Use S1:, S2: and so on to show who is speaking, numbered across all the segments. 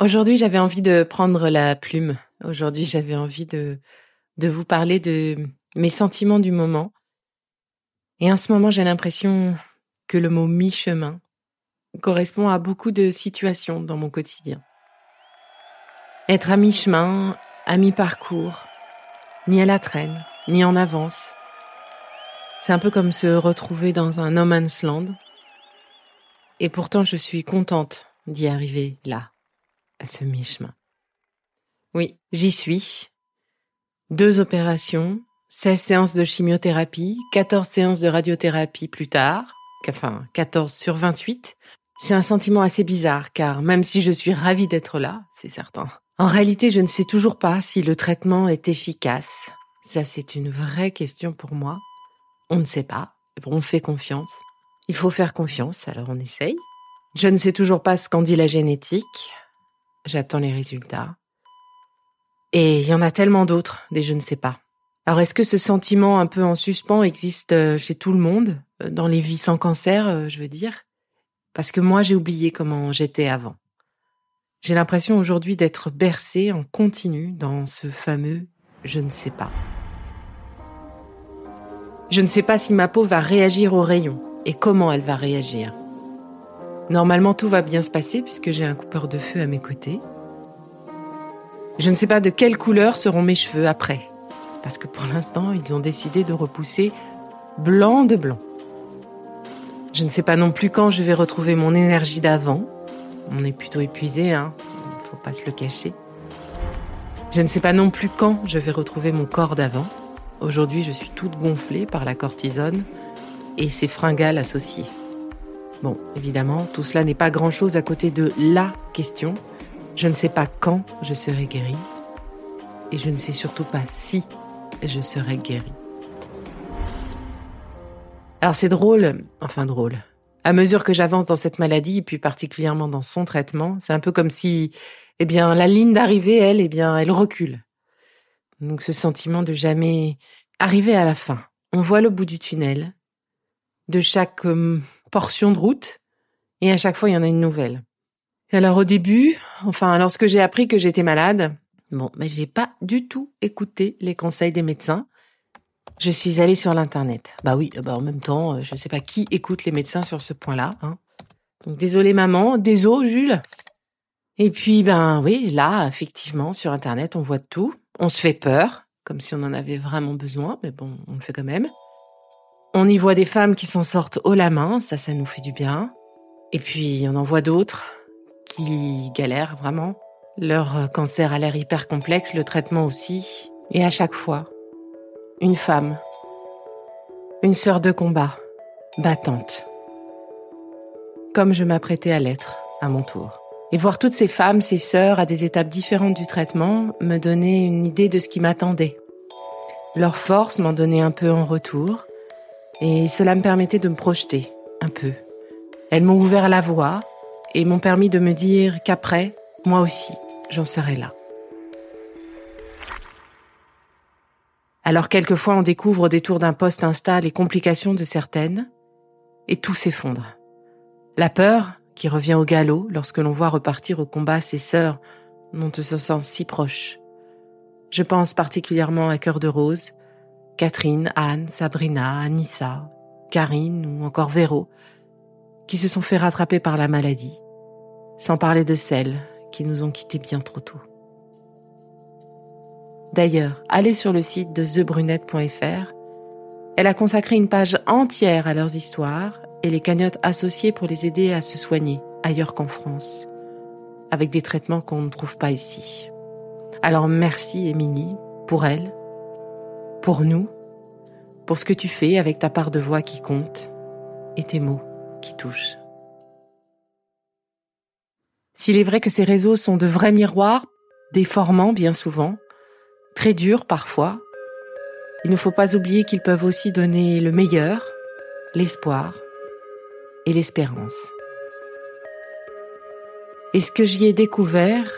S1: Aujourd'hui, j'avais envie de prendre la plume. Aujourd'hui, j'avais envie de, de vous parler de mes sentiments du moment. Et en ce moment, j'ai l'impression que le mot mi-chemin correspond à beaucoup de situations dans mon quotidien. Être à mi-chemin, à mi-parcours, ni à la traîne, ni en avance. C'est un peu comme se retrouver dans un no man's land. Et pourtant, je suis contente d'y arriver là à ce mi-chemin. Oui, j'y suis. Deux opérations, 16 séances de chimiothérapie, 14 séances de radiothérapie plus tard, enfin 14 sur 28. C'est un sentiment assez bizarre car même si je suis ravie d'être là, c'est certain. En réalité, je ne sais toujours pas si le traitement est efficace. Ça, c'est une vraie question pour moi. On ne sait pas. On fait confiance. Il faut faire confiance, alors on essaye. Je ne sais toujours pas ce qu'en dit la génétique. J'attends les résultats. Et il y en a tellement d'autres, des je ne sais pas. Alors est-ce que ce sentiment un peu en suspens existe euh, chez tout le monde, euh, dans les vies sans cancer, euh, je veux dire? Parce que moi j'ai oublié comment j'étais avant. J'ai l'impression aujourd'hui d'être bercée en continu dans ce fameux je ne sais pas. Je ne sais pas si ma peau va réagir au rayon et comment elle va réagir. Normalement, tout va bien se passer puisque j'ai un coupeur de feu à mes côtés. Je ne sais pas de quelle couleur seront mes cheveux après. Parce que pour l'instant, ils ont décidé de repousser blanc de blanc. Je ne sais pas non plus quand je vais retrouver mon énergie d'avant. On est plutôt épuisé, hein. Faut pas se le cacher. Je ne sais pas non plus quand je vais retrouver mon corps d'avant. Aujourd'hui, je suis toute gonflée par la cortisone et ses fringales associées. Bon, évidemment, tout cela n'est pas grand-chose à côté de la question. Je ne sais pas quand je serai guérie. Et je ne sais surtout pas si je serai guérie. Alors c'est drôle, enfin drôle. À mesure que j'avance dans cette maladie, et puis particulièrement dans son traitement, c'est un peu comme si, eh bien, la ligne d'arrivée, elle, eh bien, elle recule. Donc ce sentiment de jamais arriver à la fin. On voit le bout du tunnel. De chaque hum, portion de route, et à chaque fois, il y en a une nouvelle. Alors au début, enfin, lorsque j'ai appris que j'étais malade, bon, mais j'ai pas du tout écouté les conseils des médecins. Je suis allée sur l'internet. Bah oui, bah en même temps, euh, je sais pas qui écoute les médecins sur ce point-là. Hein. Donc désolé maman, désolé Jules. Et puis ben oui, là effectivement sur internet on voit tout. On se fait peur, comme si on en avait vraiment besoin, mais bon, on le fait quand même. On y voit des femmes qui s'en sortent haut la main, ça, ça nous fait du bien. Et puis, on en voit d'autres qui galèrent vraiment. Leur cancer a l'air hyper complexe, le traitement aussi. Et à chaque fois, une femme, une sœur de combat, battante. Comme je m'apprêtais à l'être, à mon tour. Et voir toutes ces femmes, ces sœurs, à des étapes différentes du traitement, me donnait une idée de ce qui m'attendait. Leur force m'en donnait un peu en retour, et cela me permettait de me projeter un peu. Elles m'ont ouvert la voie et m'ont permis de me dire qu'après, moi aussi, j'en serai là. Alors quelquefois on découvre au détour d'un poste Insta les complications de certaines, et tout s'effondre. La peur, qui revient au galop lorsque l'on voit repartir au combat ses sœurs dont on se sent si proche. Je pense particulièrement à Cœur de Rose, Catherine, Anne, Sabrina, Anissa, Karine ou encore Véro, qui se sont fait rattraper par la maladie, sans parler de celles qui nous ont quittés bien trop tôt. D'ailleurs, allez sur le site de thebrunette.fr. Elle a consacré une page entière à leurs histoires et les cagnottes associées pour les aider à se soigner ailleurs qu'en France, avec des traitements qu'on ne trouve pas ici. Alors merci Émilie, pour elle, pour nous, pour ce que tu fais avec ta part de voix qui compte et tes mots qui touchent. S'il est vrai que ces réseaux sont de vrais miroirs, déformants bien souvent, très durs parfois, il ne faut pas oublier qu'ils peuvent aussi donner le meilleur, l'espoir et l'espérance. Et ce que j'y ai découvert,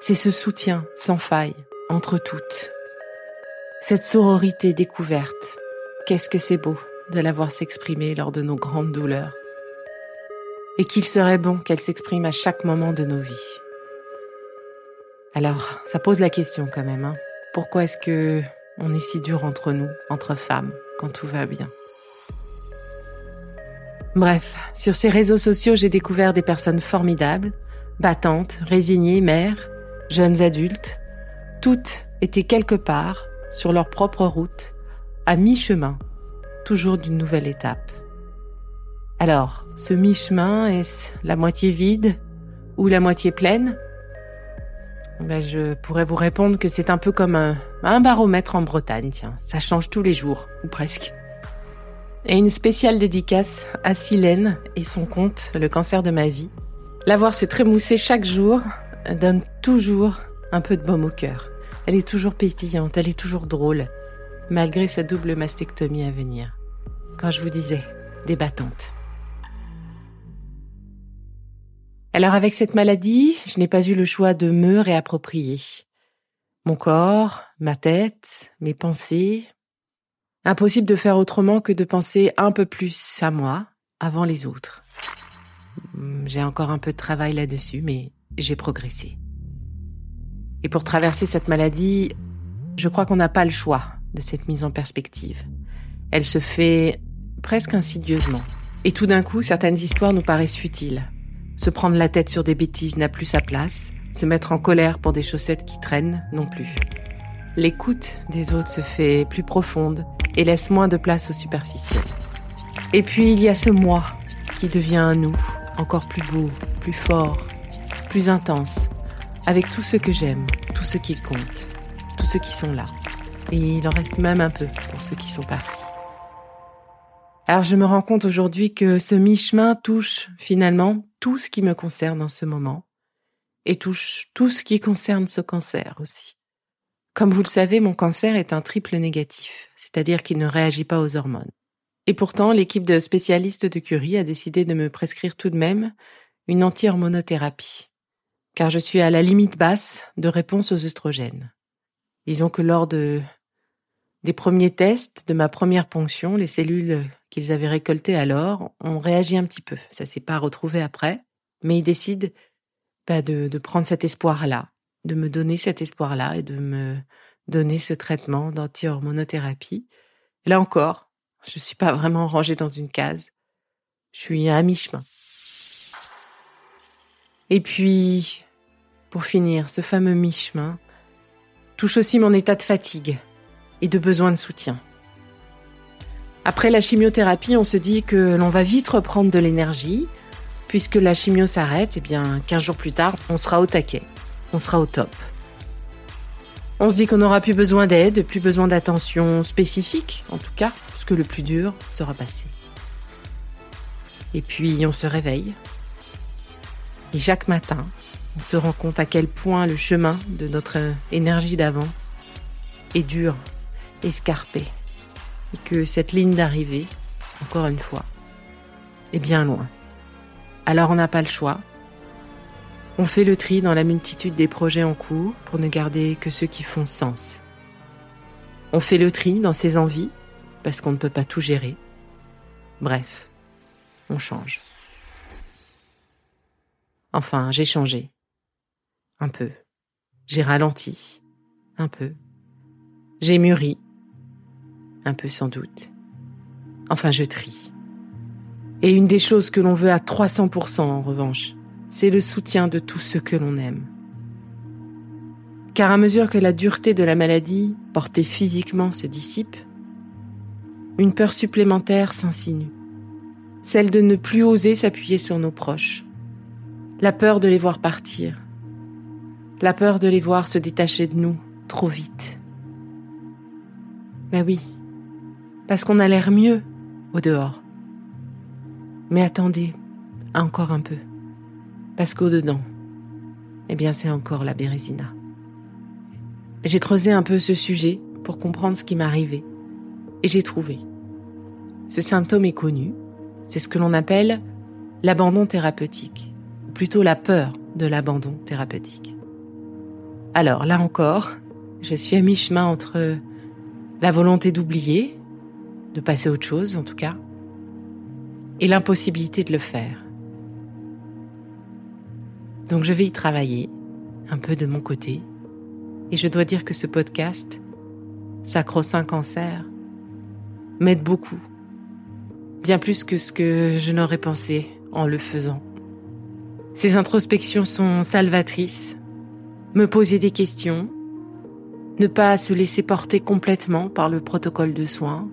S1: c'est ce soutien sans faille entre toutes. Cette sororité découverte, qu'est-ce que c'est beau de la voir s'exprimer lors de nos grandes douleurs. Et qu'il serait bon qu'elle s'exprime à chaque moment de nos vies. Alors, ça pose la question quand même. Hein. Pourquoi est-ce que on est si dur entre nous, entre femmes, quand tout va bien? Bref, sur ces réseaux sociaux, j'ai découvert des personnes formidables, battantes, résignées, mères, jeunes adultes. Toutes étaient quelque part, sur leur propre route, à mi-chemin, toujours d'une nouvelle étape. Alors, ce mi-chemin, est-ce la moitié vide ou la moitié pleine? Ben, Je pourrais vous répondre que c'est un peu comme un, baromètre en Bretagne, tiens. Ça change tous les jours, ou presque. Et une spéciale dédicace à Silène et son compte Le cancer de ma vie. La voir se trémousser chaque jour donne toujours un peu de baume au cœur. Elle est toujours pétillante, elle est toujours drôle, malgré sa double mastectomie à venir. Quand je vous disais, débattante. Alors avec cette maladie, je n'ai pas eu le choix de me réapproprier. Mon corps, ma tête, mes pensées, Impossible de faire autrement que de penser un peu plus à moi avant les autres. J'ai encore un peu de travail là-dessus, mais j'ai progressé. Et pour traverser cette maladie, je crois qu'on n'a pas le choix de cette mise en perspective. Elle se fait presque insidieusement. Et tout d'un coup, certaines histoires nous paraissent futiles. Se prendre la tête sur des bêtises n'a plus sa place. Se mettre en colère pour des chaussettes qui traînent non plus. L'écoute des autres se fait plus profonde et laisse moins de place au superficiel. Et puis il y a ce moi qui devient un nous, encore plus beau, plus fort, plus intense, avec tout ce que j'aime, tout ce qui compte, tous ceux qui sont là. Et il en reste même un peu pour ceux qui sont partis. Alors je me rends compte aujourd'hui que ce mi-chemin touche finalement tout ce qui me concerne en ce moment et touche tout ce qui concerne ce cancer aussi. Comme vous le savez, mon cancer est un triple négatif c'est-à-dire qu'il ne réagit pas aux hormones. Et pourtant, l'équipe de spécialistes de Curie a décidé de me prescrire tout de même une anti-hormonothérapie, car je suis à la limite basse de réponse aux œstrogènes. Disons que lors de des premiers tests de ma première ponction, les cellules qu'ils avaient récoltées alors ont réagi un petit peu. Ça s'est pas retrouvé après, mais ils décident bah, de, de prendre cet espoir-là, de me donner cet espoir-là et de me donner ce traitement d'anti-hormonothérapie. Là encore, je ne suis pas vraiment rangée dans une case. Je suis à mi-chemin. Et puis, pour finir, ce fameux mi-chemin touche aussi mon état de fatigue et de besoin de soutien. Après la chimiothérapie, on se dit que l'on va vite reprendre de l'énergie. Puisque la chimio s'arrête, eh bien, 15 jours plus tard, on sera au taquet. On sera au top. On se dit qu'on n'aura plus besoin d'aide, plus besoin d'attention spécifique, en tout cas, parce que le plus dur sera passé. Et puis on se réveille. Et chaque matin, on se rend compte à quel point le chemin de notre énergie d'avant est dur, escarpé. Et que cette ligne d'arrivée, encore une fois, est bien loin. Alors on n'a pas le choix. On fait le tri dans la multitude des projets en cours pour ne garder que ceux qui font sens. On fait le tri dans ses envies parce qu'on ne peut pas tout gérer. Bref, on change. Enfin, j'ai changé. Un peu. J'ai ralenti. un peu. J'ai mûri, un peu sans doute. Enfin, je trie. Et une des choses que l'on veut à 300% en revanche, c'est le soutien de tous ceux que l'on aime. Car à mesure que la dureté de la maladie, portée physiquement, se dissipe, une peur supplémentaire s'insinue. Celle de ne plus oser s'appuyer sur nos proches. La peur de les voir partir. La peur de les voir se détacher de nous trop vite. Ben oui, parce qu'on a l'air mieux au dehors. Mais attendez, encore un peu. Parce qu'au-dedans, eh bien c'est encore la bérésina. J'ai creusé un peu ce sujet pour comprendre ce qui m'arrivait. Et j'ai trouvé. Ce symptôme est connu. C'est ce que l'on appelle l'abandon thérapeutique. Ou plutôt la peur de l'abandon thérapeutique. Alors là encore, je suis à mi-chemin entre la volonté d'oublier, de passer autre chose en tout cas, et l'impossibilité de le faire. Donc je vais y travailler, un peu de mon côté, et je dois dire que ce podcast, Sacro-Saint Cancer, m'aide beaucoup, bien plus que ce que je n'aurais pensé en le faisant. Ces introspections sont salvatrices, me poser des questions, ne pas se laisser porter complètement par le protocole de soins,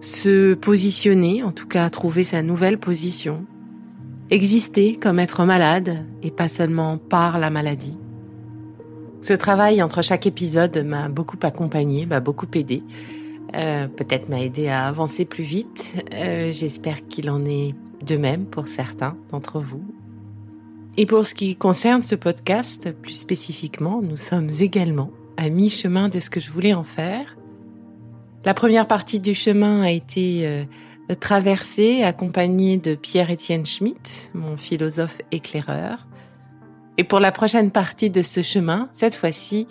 S1: se positionner, en tout cas trouver sa nouvelle position, exister comme être malade et pas seulement par la maladie. Ce travail entre chaque épisode m'a beaucoup accompagné, m'a beaucoup aidé, euh, peut-être m'a aidé à avancer plus vite. Euh, j'espère qu'il en est de même pour certains d'entre vous. Et pour ce qui concerne ce podcast, plus spécifiquement, nous sommes également à mi-chemin de ce que je voulais en faire. La première partie du chemin a été euh, traversée, accompagnée de Pierre-Étienne Schmitt, mon philosophe éclaireur. Et pour la prochaine partie de ce chemin, cette fois-ci,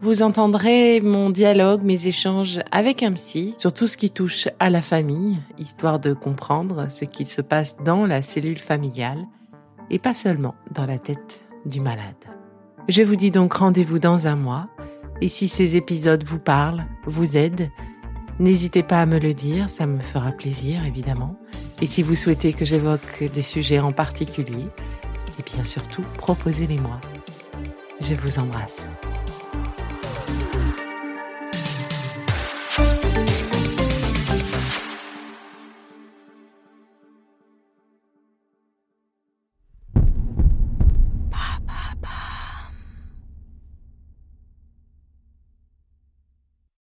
S1: vous entendrez mon dialogue, mes échanges avec un psy sur tout ce qui touche à la famille, histoire de comprendre ce qui se passe dans la cellule familiale et pas seulement dans la tête du malade. Je vous dis donc rendez-vous dans un mois et si ces épisodes vous parlent, vous aident, n'hésitez pas à me le dire, ça me fera plaisir évidemment. Et si vous souhaitez que j'évoque des sujets en particulier, et bien surtout, proposez-les-moi. Je vous embrasse.